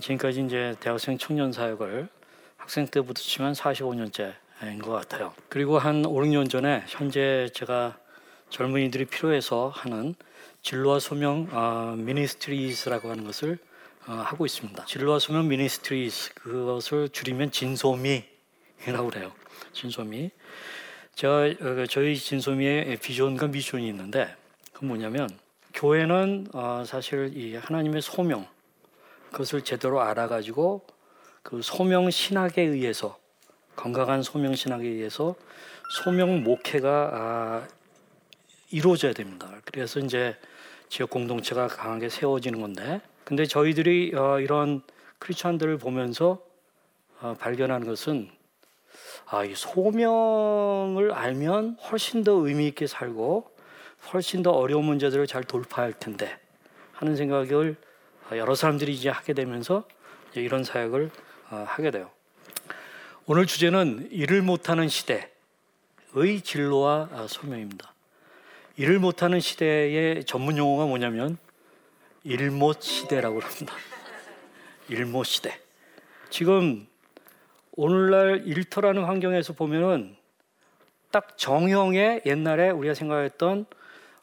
지금까지 이제 대학생 청년 사역을 학생 때부터 치면 45년째인 것 같아요. 그리고 한 5, 6년 전에 현재 제가 젊은이들이 필요해서 하는 진로와 소명 어, Ministries라고 하는 것을 어, 하고 있습니다. 진로와 소명 Ministries 그것을 줄이면 진소미라고 그래요. 진소미. 제가 어, 저희 진소미의 비전과 미션이 있는데 그 뭐냐면 교회는 어, 사실 이 하나님의 소명 그것을 제대로 알아가지고 그 소명 신학에 의해서 건강한 소명 신학에 의해서 소명 목회가 아, 이루어져야 됩니다. 그래서 이제 지역 공동체가 강하게 세워지는 건데, 근데 저희들이 어, 이런 크리스천들을 보면서 어, 발견한 것은 아, 이 소명을 알면 훨씬 더 의미 있게 살고 훨씬 더 어려운 문제들을 잘 돌파할 텐데 하는 생각을 여러 사람들이 이제 하게 되면서 이런 사역을 어, 하게 돼요. 오늘 주제는 일을 못하는 시대의 진로와 아, 소명입니다. 일을 못하는 시대의 전문 용어가 뭐냐면 일못 시대라고 합니다. 일못 시대. 지금 오늘날 일터라는 환경에서 보면은 딱 정형의 옛날에 우리가 생각했던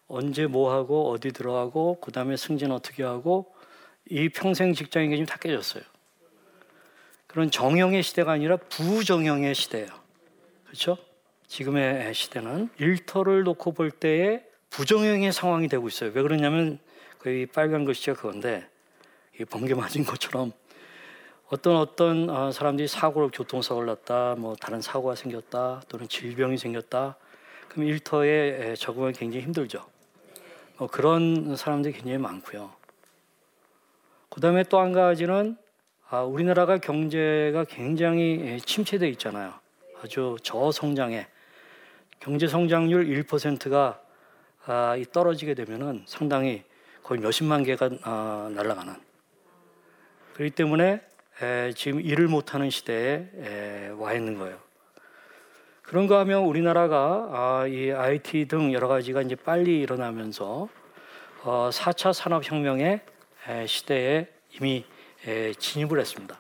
언제 뭐 하고 어디 들어가고 그 다음에 승진 어떻게 하고 이 평생 직장인 게 지금 다 깨졌어요. 그런 정형의 시대가 아니라 부정형의 시대예요. 그렇죠? 지금의 시대는 일터를 놓고 볼 때에 부정형의 상황이 되고 있어요. 왜 그러냐면 거의 빨간 글씨가 그건데 번개 맞은 것처럼 어떤 어떤 어, 사람들이 사고를 교통사고를 났다, 뭐 다른 사고가 생겼다, 또는 질병이 생겼다. 그럼 일터에 적응하기 굉장히 힘들죠. 뭐 그런 사람들이 굉장히 많고요. 그 다음에 또 한 가지는 아, 우리나라가 경제가 굉장히 침체돼 있잖아요. 아주 저성장에 경제 성장률 1%가 아, 떨어지게 되면은 상당히 거의 몇십만 개가 아, 날아가는. 그렇기 때문에 에, 지금 일을 못하는 시대에 에, 와 있는 거예요. 그런가 하면 우리나라가 아, 이 IT 등 여러 가지가 이제 빨리 일어나면서 어, 4차 산업혁명의 시대에 이미 진입을 했습니다.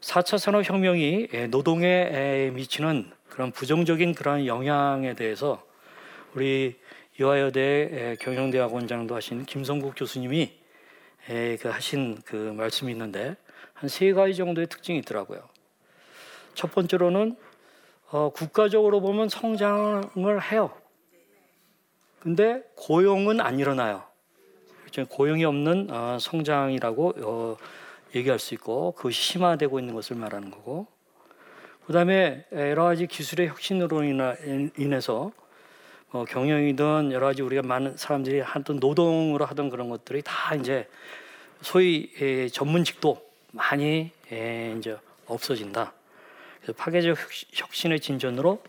4차 산업혁명이 노동에 미치는 그런 부정적인 그런 영향에 대해서 우리 이화여대 경영대학 원장도 하신 김성국 교수님이 그 하신 그 말씀이 있는데 한 세 가지 정도의 특징이 있더라고요. 첫 번째로는 어, 국가적으로 보면 성장을 해요. 근데 고용은 안 일어나요. 고용이 없는 어, 성장이라고 어, 얘기할 수 있고 그것이 심화되고 있는 것을 말하는 거고 그 다음에 여러 가지 기술의 혁신으로 인해서 어, 경영이든 여러 가지 우리가 많은 사람들이 하던 노동으로 하던 그런 것들이 다 이제 소위 에, 전문직도 많이 에, 이제 없어진다. 그래서 파괴적 혁신의 진전으로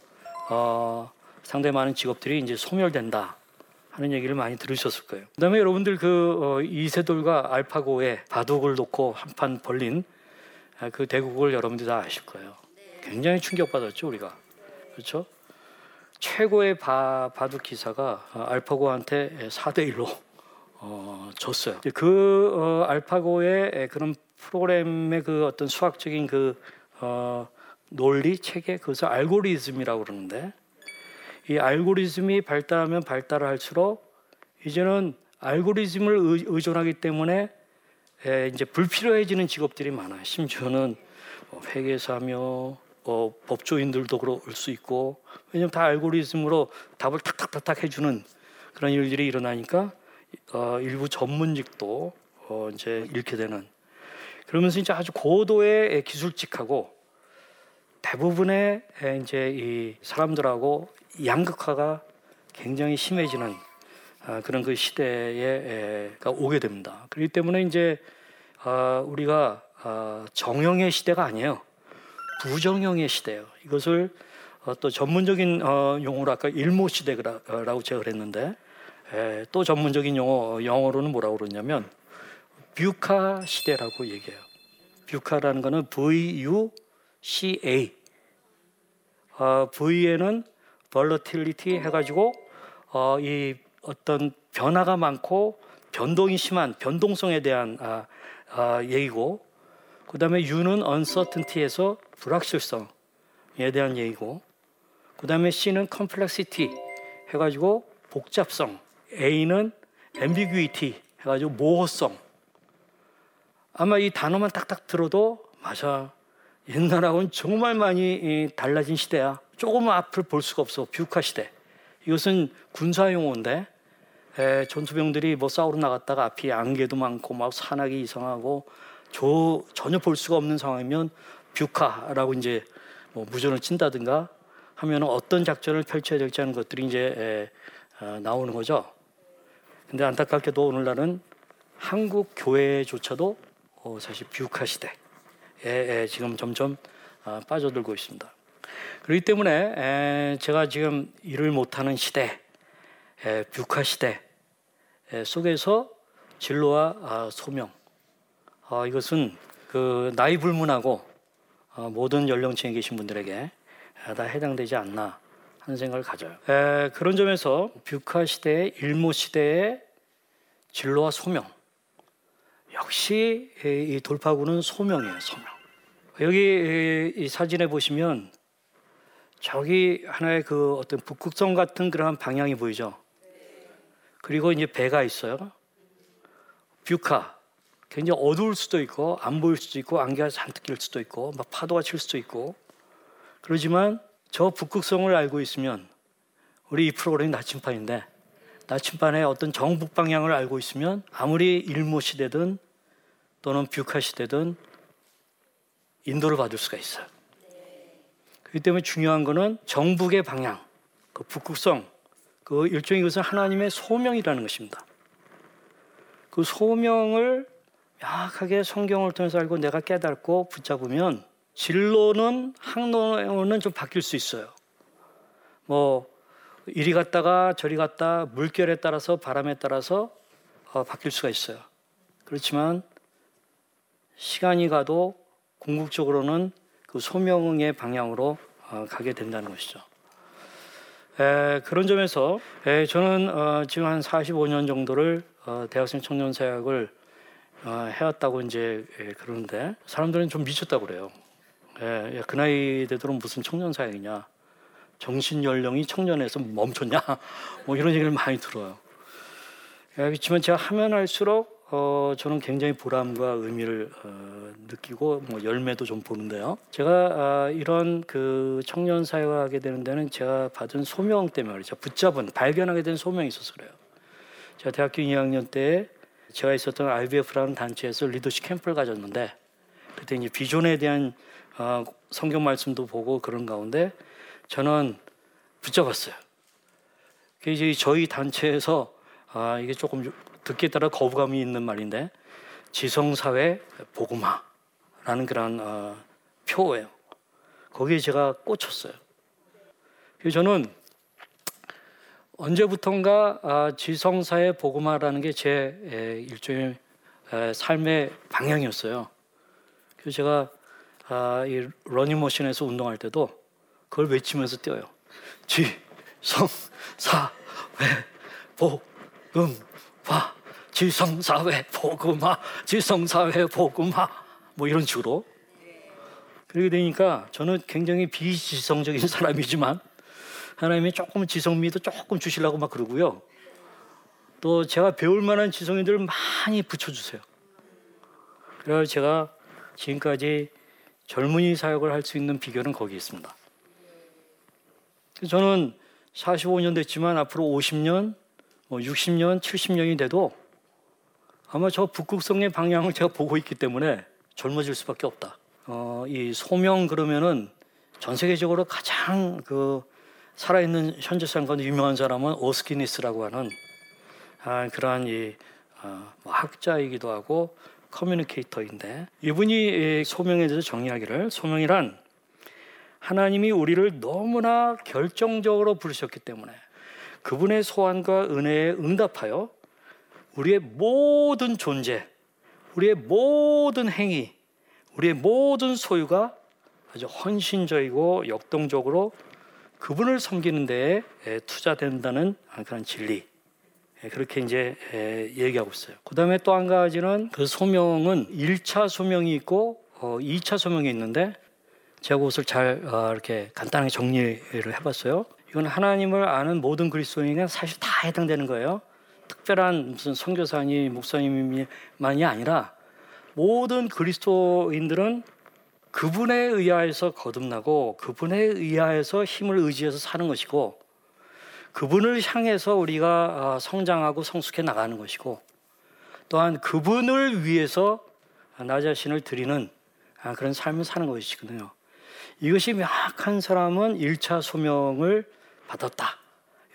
어, 상당히 많은 직업들이 이제 소멸된다. 하는 얘기를 많이 들으셨을 거예요. 그다음에 여러분들 그 어, 이세돌과 알파고의 바둑을 놓고 한판 벌린 아, 그 대국을 여러분들 다 아실 거예요. 굉장히 충격받았죠 우리가 그렇죠? 최고의 바, 바둑 기사가 어, 알파고한테 4대 1로 어, 졌어요. 그 어, 알파고의 그런 프로그램의 그 어떤 수학적인 그 어, 논리 체계 그것을 알고리즘이라고 그러는데 이 알고리즘이 발달하면 발달할수록 이제는 알고리즘을 의존하기 때문에 이제 불필요해지는 직업들이 많아요. 심지어는 뭐 회계사며 어, 법조인들도 그럴 수 있고 왜냐하면 다 알고리즘으로 답을 탁탁탁탁 해주는 그런 일들이 일어나니까 어, 일부 전문직도 어, 이제 잃게 되는 그러면서 이제 아주 고도의 기술직하고 대부분의 이제 이 사람들하고 양극화가 굉장히 심해지는 아, 그런 그 시대에가 오게 됩니다. 그렇기 때문에 이제 아, 우리가 아, 정형의 시대가 아니에요. 부정형의 시대예요. 이것을 어, 또 전문적인 어, 용어로 아까 일모 시대라고 제가 그랬는데 또 전문적인 용어 영어로는 뭐라고 그러냐면 VUCA 시대라고 얘기해요. VUCA라는 거는 V U C A. 어, V에는 volatility 해가지고 어, 이 어떤 변화가 많고 변동이 심한 변동성에 대한 아, 아, 얘기고 그 다음에 U는 uncertainty에서 불확실성에 대한 얘기고 그 다음에 C는 complexity 해가지고 복잡성 A는 ambiguity 해가지고 모호성. 아마 이 단어만 딱딱 들어도 맞아 옛날하고는 정말 많이 달라진 시대야 조금 앞을 볼 수가 없어 뷰카 시대 이것은 군사 용어인데 에, 전투병들이 뭐 싸우러 나갔다가 앞이 안개도 많고 막 산악이 이상하고 저, 전혀 볼 수가 없는 상황이면 VUCA라고 이제 뭐 무전을 친다든가 하면 어떤 작전을 펼쳐야 될지 하는 것들이 이제 에, 어, 나오는 거죠. 근데 안타깝게도 오늘날은 한국 교회조차도 어, 사실 VUCA 시대에 에, 지금 점점 어, 빠져들고 있습니다. 그렇기 때문에 에, 제가 지금 일을 못하는 시대 에, VUCA 시대 에, 속에서 진로와 아, 소명 아, 이것은 그 나이 불문하고 아, 모든 연령층에 계신 분들에게 다 해당되지 않나 하는 생각을 가져요. 에, 그런 점에서 VUCA 시대의 일모 시대의 진로와 소명 역시 이 돌파구는 소명이에요. 소명. 여기 이 사진에 보시면 저기 하나의 그 어떤 북극성 같은 그러한 방향이 보이죠. 그리고 이제 배가 있어요. VUCA. 굉장히 어두울 수도 있고 안 보일 수도 있고 안개가 잔뜩 낄 수도 있고 막 파도가 칠 수도 있고 그러지만 저 북극성을 알고 있으면 우리 이 프로그램이 나침반인데 나침반의 어떤 정북 방향을 알고 있으면 아무리 일모 시대든 또는 VUCA 시대든 인도를 받을 수가 있어요. 그렇기 때문에 중요한 것은 정북의 방향, 그 북극성, 그 일종의 것은 하나님의 소명이라는 것입니다. 그 소명을 약하게 성경을 통해서 알고 내가 깨닫고 붙잡으면 진로는 항로는 좀 바뀔 수 있어요. 뭐 이리 갔다가 저리 갔다 물결에 따라서 바람에 따라서 어, 바뀔 수가 있어요. 그렇지만 시간이 가도 궁극적으로는 그 소명의 방향으로 어, 가게 된다는 것이죠. 에, 그런 점에서 에, 저는 어, 지금 한 45년 정도를 어, 대학생 청년 사역을 어, 해왔다고 이제 예, 그러는데 사람들은 좀 미쳤다고 그래요. 예, 그 나이 되도록 무슨 청년 사역이냐? 정신 연령이 청년에서 멈췄냐? 뭐 이런 얘기를 많이 들어요. 예, 그렇지만 제가 하면 할수록 어, 저는 굉장히 보람과 의미를 어, 느끼고 뭐 열매도 좀 보는데요. 제가 아, 이런 그 청년 사역을 하게 되는 데는 제가 받은 소명 때문에 그렇죠. 붙잡은 발견하게 된 소명이 있어서 그래요. 제가 대학교 2학년 때 제가 있었던 IBF라는 단체에서 리더십 캠프를 가졌는데 그때 이제 비전에 대한 어, 성경 말씀도 보고 그런 가운데 저는 붙잡았어요. 이제 저희 단체에서 아, 이게 조금 듣기에 따라 거부감이 있는 말인데 지성사회 복음화라는 그런 어, 표예요. 거기에 제가 꽂혔어요. 그래서 저는 언제부턴가 아, 지성사회 복음화라는 게 제 일종의 에, 삶의 방향이었어요. 그래서 제가 아, 이 러닝머신에서 운동할 때도 그걸 외치면서 뛰어요. 지성사회 복음 화 지성사회 복음화 지성사회 복음화 뭐 이런 식으로 그렇게 되니까 저는 굉장히 비지성적인 사람이지만 하나님이 조금 지성미도 조금 주시려고 막 그러고요. 또 제가 배울 만한 지성인들을 많이 붙여주세요. 그래서 제가 지금까지 젊은이 사역을 할 수 있는 비결은 거기 있습니다. 저는 45년 됐지만 앞으로 50년, 뭐 60년, 70년이 돼도 아마 저 북극성의 방향을 제가 보고 있기 때문에 젊어질 수밖에 없다. 어, 이 소명 그러면은 전 세계적으로 가장 그 살아있는 현재 상관 유명한 사람은 오스키니스라고 하는 아, 그러한 이 어, 뭐 학자이기도 하고 커뮤니케이터인데 이분이 소명에 대해서 정의하기를 소명이란 하나님이 우리를 너무나 결정적으로 부르셨기 때문에 그분의 소원과 은혜에 응답하여 우리의 모든 존재, 우리의 모든 행위, 우리의 모든 소유가 아주 헌신적이고 역동적으로 그분을 섬기는 데에 투자된다는 그런 진리에 예, 그렇게 이제 예, 얘기하고 있어요. 그 다음에 또 한 가지는 그 소명은 1차 소명이 있고 어, 2차 소명이 있는데 제가 그것을 잘 어, 이렇게 간단하게 정리를 해봤어요. 이건 하나님을 아는 모든 그리스도인에게 사실 다 해당되는 거예요. 특별한 무슨 선교사니 목사님만이 아니라 모든 그리스도인들은 그분에 의하여서 거듭나고 그분에 의하여서 힘을 의지해서 사는 것이고 그분을 향해서 우리가 아, 성장하고 성숙해 나가는 것이고 또한 그분을 위해서 나 자신을 드리는 아, 그런 삶을 사는 것이거든요. 이것이 명확한 사람은 1차 소명을 받았다.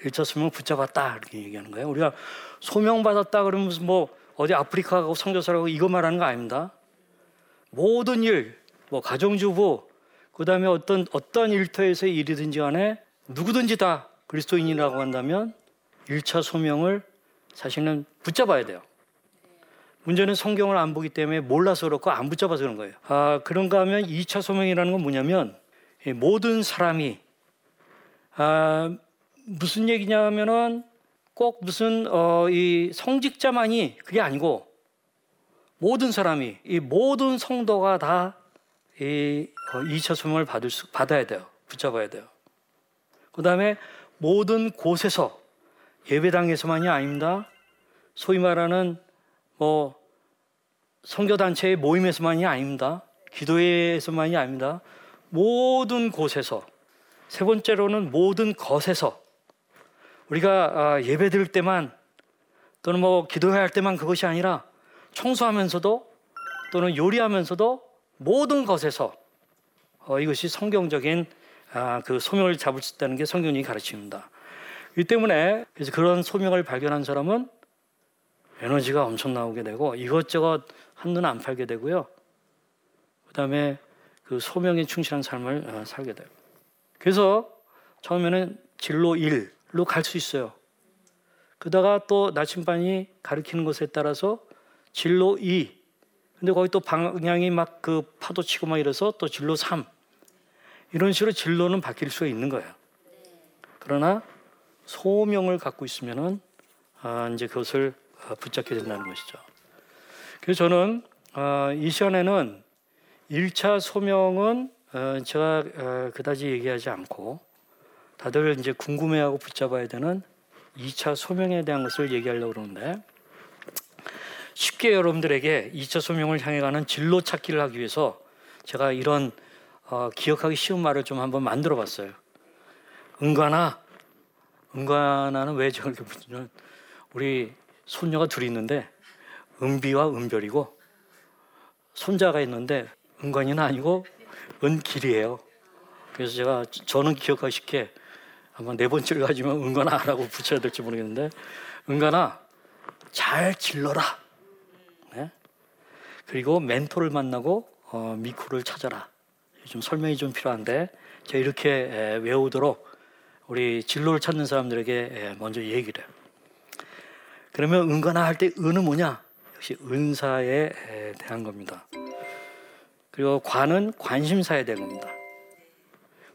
1차 소명 붙잡았다. 이렇게 얘기하는 거예요. 우리가 소명 받았다 그러면 무슨 뭐 어디 아프리카 가고 성교사라고 이거 말하는 거 아닙니다. 모든 일, 뭐 가정주부, 그 다음에 어떤 어떤 일터에서 일이든지 간에 누구든지 다 그리스도인이라고 한다면 1차 소명을 사실은 붙잡아야 돼요. 문제는 성경을 안 보기 때문에 몰라서 그렇고 안 붙잡아서 그런 거예요. 아, 그런가 하면 2차 소명이라는 건 뭐냐면 모든 사람이 아, 무슨 얘기냐면은 꼭 무슨 어, 이 성직자만이 그게 아니고 모든 사람이 이 모든 성도가 다이 어, 2차 소명을 받을 수, 받아야 돼요. 붙잡아야 돼요. 그 다음에 모든 곳에서 예배당에서만이 아닙니다. 소위 말하는 뭐 선교단체의 모임에서만이 아닙니다. 기도회에서만이 아닙니다. 모든 곳에서 세 번째로는 모든 것에서 우리가 아, 예배 드릴 때만 또는 뭐 기도해야 할 때만 그것이 아니라 청소하면서도 또는 요리하면서도 모든 것에서 어, 이것이 성경적인 아, 그 소명을 잡을 수 있다는 게 성경이 가르칩니다. 이 때문에 그래서 그런 소명을 발견한 사람은 에너지가 엄청 나오게 되고 이것저것 한눈 안 팔게 되고요. 그다음에 그 소명에 충실한 삶을 어, 살게 돼요. 그래서 처음에는 진로 1로 갈 수 있어요. 그다가 또 나침반이 가리키는 것에 따라서 진로 2. 근데 거기 또 방향이 막 그 파도 치고 막 이래서 또 진로 3. 이런 식으로 진로는 바뀔 수가 있는 거예요. 그러나 소명을 갖고 있으면은 아, 이제 그것을 어, 붙잡게 된다는 것이죠. 그래서 저는 어, 이 시간에는 1차 소명은 어, 제가 어, 그다지 얘기하지 않고 다들 이제 궁금해하고 붙잡아야 되는 2차 소명에 대한 것을 얘기하려고 그러는데 쉽게 여러분들에게 2차 소명을 향해 가는 진로 찾기를 하기 위해서 제가 이런 어, 기억하기 쉬운 말을 좀 한번 만들어 봤어요. 은관아, 은관아는 왜 저렇게 붙이냐면 우리 손녀가 둘이 있는데 은비와 은별이고 손자가 있는데 은관이는 아니고 은 길이에요. 그래서 제가 저는 기억하기 쉽게 아마 네 번째를 가지면 은관아라고 붙여야 될지 모르겠는데 은관아 잘 질러라. 네? 그리고 멘토를 만나고 어, 미쿠를 찾아라. 좀 설명이 좀 필요한데 제가 이렇게 에, 외우도록 우리 진로를 찾는 사람들에게 에, 먼저 얘기를 해요. 그러면 은관아 할 때 은은 뭐냐? 역시 은사에 대한 겁니다. 그리고 관은 관심사에 대한 겁니다.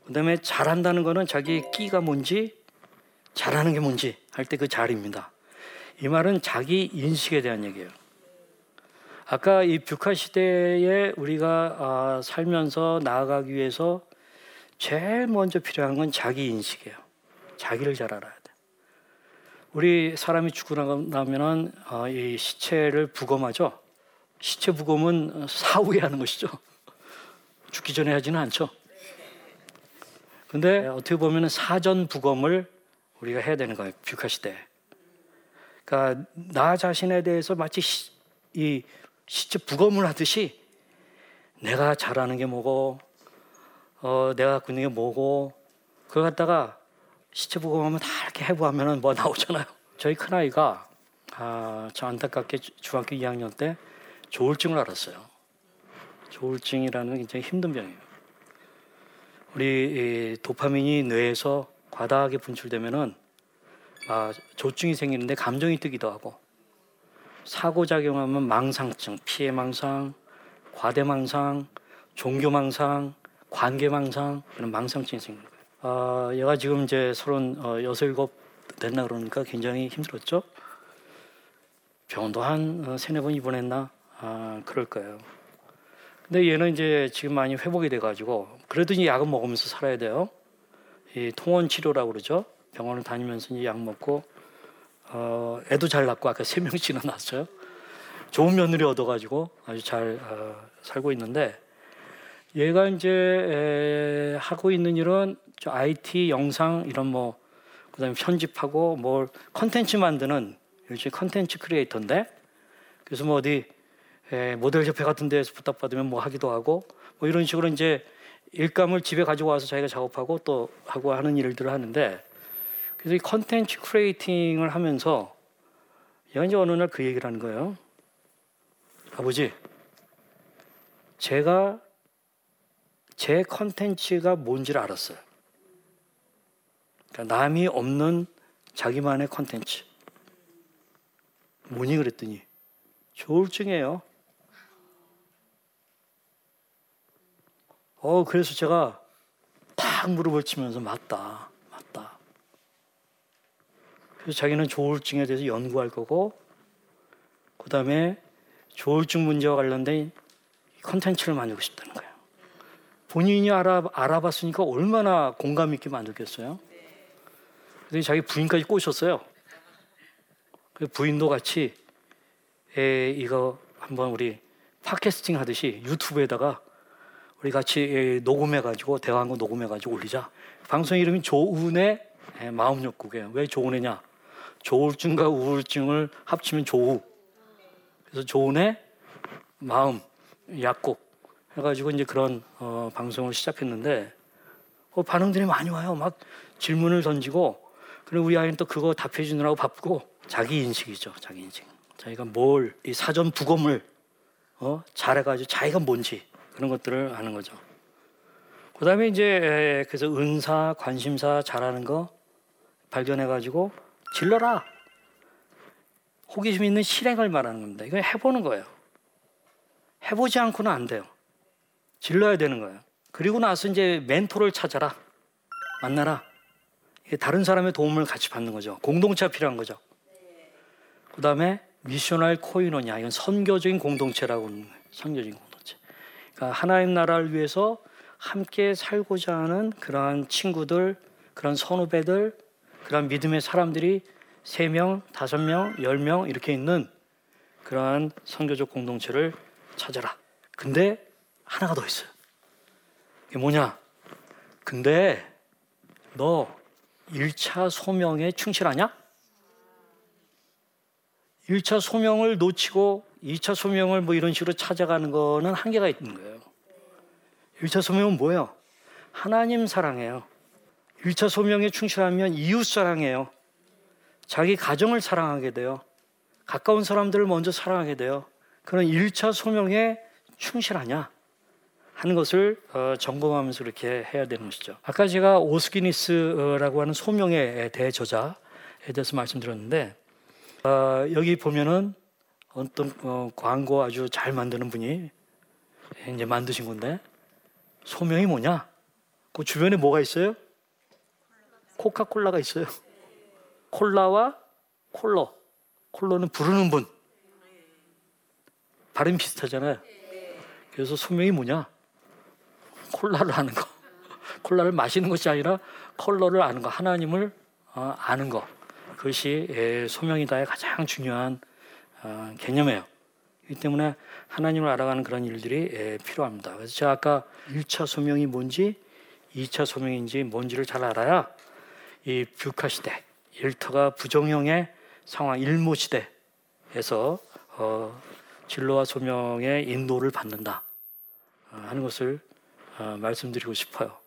그 다음에 잘한다는 거는 자기 끼가 뭔지 잘하는 게 뭔지 할 때 그 잘입니다. 이 말은 자기 인식에 대한 얘기예요. 아까 이 VUCA 시대에 우리가 아, 살면서 나아가기 위해서 제일 먼저 필요한 건 자기 인식이에요. 자기를 잘 알아야 돼. 우리 사람이 죽고 나면은 어, 이 시체를 부검하죠. 시체 부검은 사후에 하는 것이죠. 죽기 전에 하지는 않죠. 근데 어떻게 보면 사전 부검을 우리가 해야 되는 거예요. VUCA 시대. 그러니까 나 자신에 대해서 마치 시, 이 시체 부검을 하듯이 내가 잘하는 게 뭐고, 어, 내가 갖고 있는 게 뭐고, 그걸 갖다가 시체 부검하면 다 이렇게 해부하면 뭐 나오잖아요. 저희 큰아이가 아, 저 안타깝게 중학교 2학년 때 조울증을 알았어요. 조울증이라는 게 굉장히 힘든 병이에요. 우리 도파민이 뇌에서 과다하게 분출되면은 아, 조증이 생기는데 감정이 뜨기도 하고 사고작용하면 망상증, 피해망상, 과대망상, 종교망상, 관계망상 그런 망상증이 생기는 거예요. 아, 얘가 지금 이제 서른 어, 여섯 일곱 됐나 그러니까 굉장히 힘들었죠. 병원도 한 어, 세네 번 입원했나 아, 그럴 거예요. 근데 얘는 이제 지금 많이 회복이 돼가지고 이제 약은 먹으면서 살아야 돼요. 이 통원 치료라고 그러죠. 병원을 다니면서 이제 약 먹고 어, 애도 잘 낳고 아까 세 명씩이나 낳았어요. 좋은 며느리 얻어가지고 아주 잘 어, 살고 있는데 얘가 이제 에, 하고 있는 일은 IT 영상 이런 뭐 그다음에 편집하고 뭘 컨텐츠 만드는 요즘 컨텐츠 크리에이터인데 그래서 뭐 어디 에, 모델 협회 같은 데에서 부탁받으면 뭐 하기도 하고 뭐 이런 식으로 이제 일감을 집에 가지고 와서 자기가 작업하고 또 하고 하는 일들을 하는데 그래서 이 컨텐츠 creating을 하면서 이제 어느 날 그 얘기를 하는 거예요. 아버지, 제가 제 컨텐츠가 뭔지를 알았어요. 그러니까 남이 없는 자기만의 컨텐츠. 뭐니 그랬더니 조울증이에요. 어 그래서 제가 탁 무릎을 치면서 맞다, 맞다. 그래서 자기는 조울증에 대해서 연구할 거고, 그 다음에 조울증 문제와 관련된 컨텐츠를 만들고 싶다는 거예요. 본인이 알아, 알아봤으니까 얼마나 공감 있게 만들겠어요? 그래서 자기 부인까지 꼬셨어요. 그 부인도 같이 에, 이거 한번 우리 팟캐스팅 하듯이 유튜브에다가 우리 같이 녹음해가지고 대화한 거 녹음해가지고 올리자. 방송 이름이 조운의 마음역국이에요. 왜 조운이냐? 조울증과 우울증을 합치면 조우. 그래서 조운의 마음 약국 해가지고 이제 그런 어, 방송을 시작했는데 어, 반응들이 많이 와요. 막 질문을 던지고 그리고 우리 아이는 또 그거 답해 주느라고 바쁘고 자기 인식이죠. 자기 인식. 자기가 뭘 이 사전 부검을 어, 잘해가지고 자기가 뭔지 그런 것들을 아는 거죠. 그 다음에 이제 그래서 은사, 관심사 잘하는 거 발견해가지고 질러라. 호기심 있는 실행을 말하는 겁니다. 이거 해보는 거예요. 해보지 않고는 안 돼요. 질러야 되는 거예요. 그리고 나서 이제 멘토를 찾아라. 만나라. 다른 사람의 도움을 같이 받는 거죠. 공동체가 필요한 거죠. 그 다음에 미셔널 코이노냐. 이건 선교적인 공동체라고 하는 거예요. 선교적인 공동체. 그러니까 하나님 나라를 위해서 함께 살고자 하는 그러한 친구들, 그런 선후배들, 그런 믿음의 사람들이 세 명, 다섯 명, 열명 이렇게 있는 그러한 선교적 공동체를 찾아라. 근데 하나가 더 있어요. 이게 뭐냐? 근데 너 1차 소명에 충실하냐? 1차 소명을 놓치고 2차 소명을 뭐 이런 식으로 찾아가는 거는 한계가 있는 거예요. 1차 소명은 뭐예요? 하나님 사랑해요. 1차 소명에 충실하면 이웃 사랑해요. 자기 가정을 사랑하게 돼요. 가까운 사람들을 먼저 사랑하게 돼요. 그런 1차 소명에 충실하냐 하는 것을 어, 점검하면서 그렇게 해야 되는 것이죠. 아까 제가 오스기니스라고 하는 소명의 대저자에 대해서 말씀드렸는데 어, 여기 보면은 어떤 어, 광고 아주 잘 만드는 분이 이제 만드신 건데 소명이 뭐냐? 그 주변에 뭐가 있어요? 코카콜라가 있어요. 콜라와 콜로. 콜로는 부르는 분. 발음 비슷하잖아요. 그래서 소명이 뭐냐? 콜라를 아는 거. 콜라를 마시는 것이 아니라 컬러를 아는 거. 하나님을 어, 아는 거. 그것이 예, 소명이다의 가장 중요한 어, 개념이에요. 이 때문에 하나님을 알아가는 그런 일들이 예, 필요합니다. 그래서 제가 아까 1차 소명이 뭔지 2차 소명인지 뭔지를 잘 알아야 이 뷰카 시대, 일터가 부정형의 상황, 일모 시대에서 어, 진로와 소명의 인도를 받는다 어, 하는 것을 어, 말씀드리고 싶어요.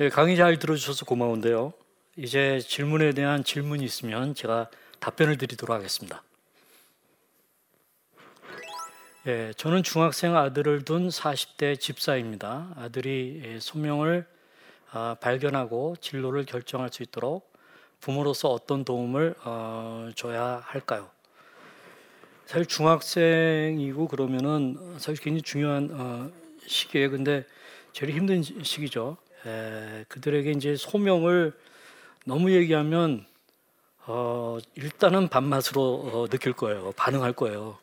예, 강의 잘 들어주셔서 고마운데요. 이제 질문에 대한 질문이 있으면 제가 답변을 드리도록 하겠습니다. 예, 저는 중학생 아들을 둔 40대 집사입니다. 아들이 예, 소명을 아, 발견하고 진로를 결정할 수 있도록 부모로서 어떤 도움을 어, 줘야 할까요? 사실 중학생이고 그러면은 사실 굉장히 중요한 어, 시기에 근데 제일 힘든 시기죠. 에, 그들에게 이제 소명을 너무 얘기하면 어, 일단은 밥맛으로 어, 느낄 거예요. 반응할 거예요.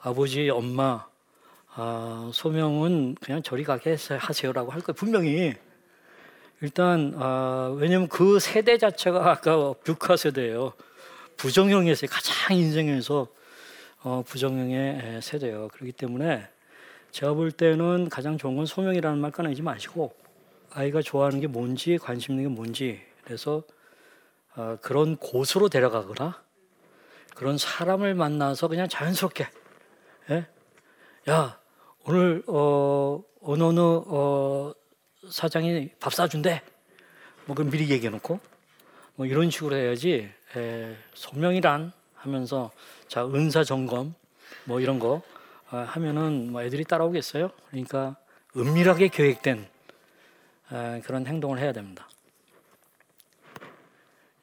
아버지, 엄마, 아, 소명은 그냥 저리 가게 하세요라고 할 거예요. 분명히 일단 아, 왜냐하면 그 세대 자체가 아까 뷰카 세대예요. 부정형의 세 가장 인생에서 어, 부정형의 세대예요. 그렇기 때문에 제가 볼 때는 가장 좋은 건 소명이라는 말 꺼내지 마시고 아이가 좋아하는 게 뭔지 관심 있는 게 뭔지 그래서 어, 그런 곳으로 데려가거나 그런 사람을 만나서 그냥 자연스럽게 예? 야 오늘 어, 어느 어느 어, 사장이 밥 사준대 뭐 그럼 미리 얘기해 놓고 뭐 이런 식으로 해야지 에, 소명이란 하면서 자 은사 점검 뭐 이런 거 어, 하면은 뭐 애들이 따라오겠어요? 그러니까 은밀하게 계획된 에, 그런 행동을 해야 됩니다.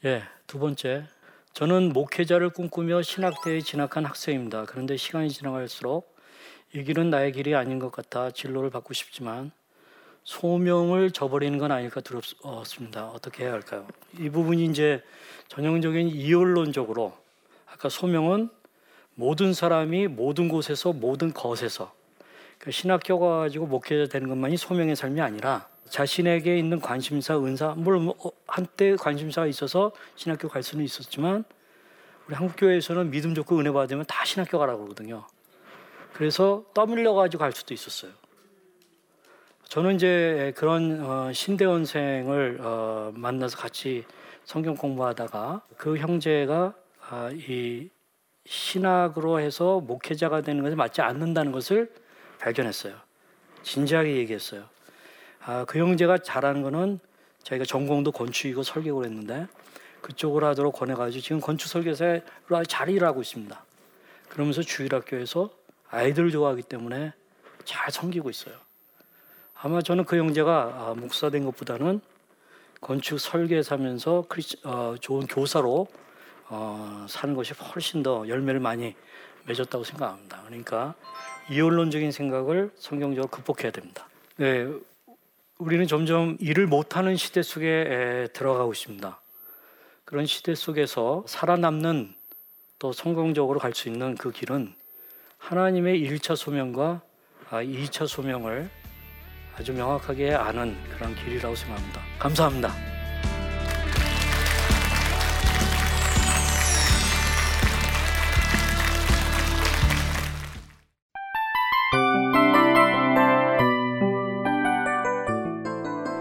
예, 두 번째 저는 목회자를 꿈꾸며 신학대에 진학한 학생입니다. 그런데 시간이 지나갈수록 이 길은 나의 길이 아닌 것 같아 진로를 받고 싶지만 소명을 저버리는 건 아닐까 두렵습니다. 어떻게 해야 할까요? 이 부분이 이제 전형적인 이율론적으로 아까 소명은 모든 사람이 모든 곳에서 모든 것에서 그러니까 신학교 가지고 목회자 되는 것만이 소명의 삶이 아니라 자신에게 있는 관심사, 은사, 물론 뭐, 어, 한때 관심사가 있어서 신학교 갈 수는 있었지만 우리 한국 교회에서는 믿음 좋고 은혜 받으면 다 신학교 가라고 그러거든요. 그래서 떠밀려 가지고 갈 수도 있었어요. 저는 이제 그런 어, 신대원생을 어, 만나서 같이 성경 공부하다가 그 형제가 아, 이 신학으로 해서 목회자가 되는 것에 맞지 않는다는 것을 발견했어요. 진지하게 얘기했어요. 아, 그 형제가 잘하는 거는 자기가 전공도 건축이고 설계고 했는데 그쪽으로 하도록 권해가지고 지금 건축 설계사로 잘 일하고 있습니다. 그러면서 주일학교에서 아이들을 좋아하기 때문에 잘 섬기고 있어요. 아마 저는 그 형제가 아, 목사 된 것보다는 건축 설계사면서 어, 좋은 교사로 어, 사는 것이 훨씬 더 열매를 많이 맺었다고 생각합니다. 그러니까 이원론적인 생각을 성경적으로 극복해야 됩니다. 네, 우리는 점점 일을 못하는 시대 속에 들어가고 있습니다. 그런 시대 속에서 살아남는 또 성공적으로 갈 수 있는 그 길은 하나님의 1차 소명과 2차 아, 소명을 아주 명확하게 아는 그런 길이라고 생각합니다. 감사합니다.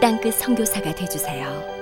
땅끝 성교사가 되주세요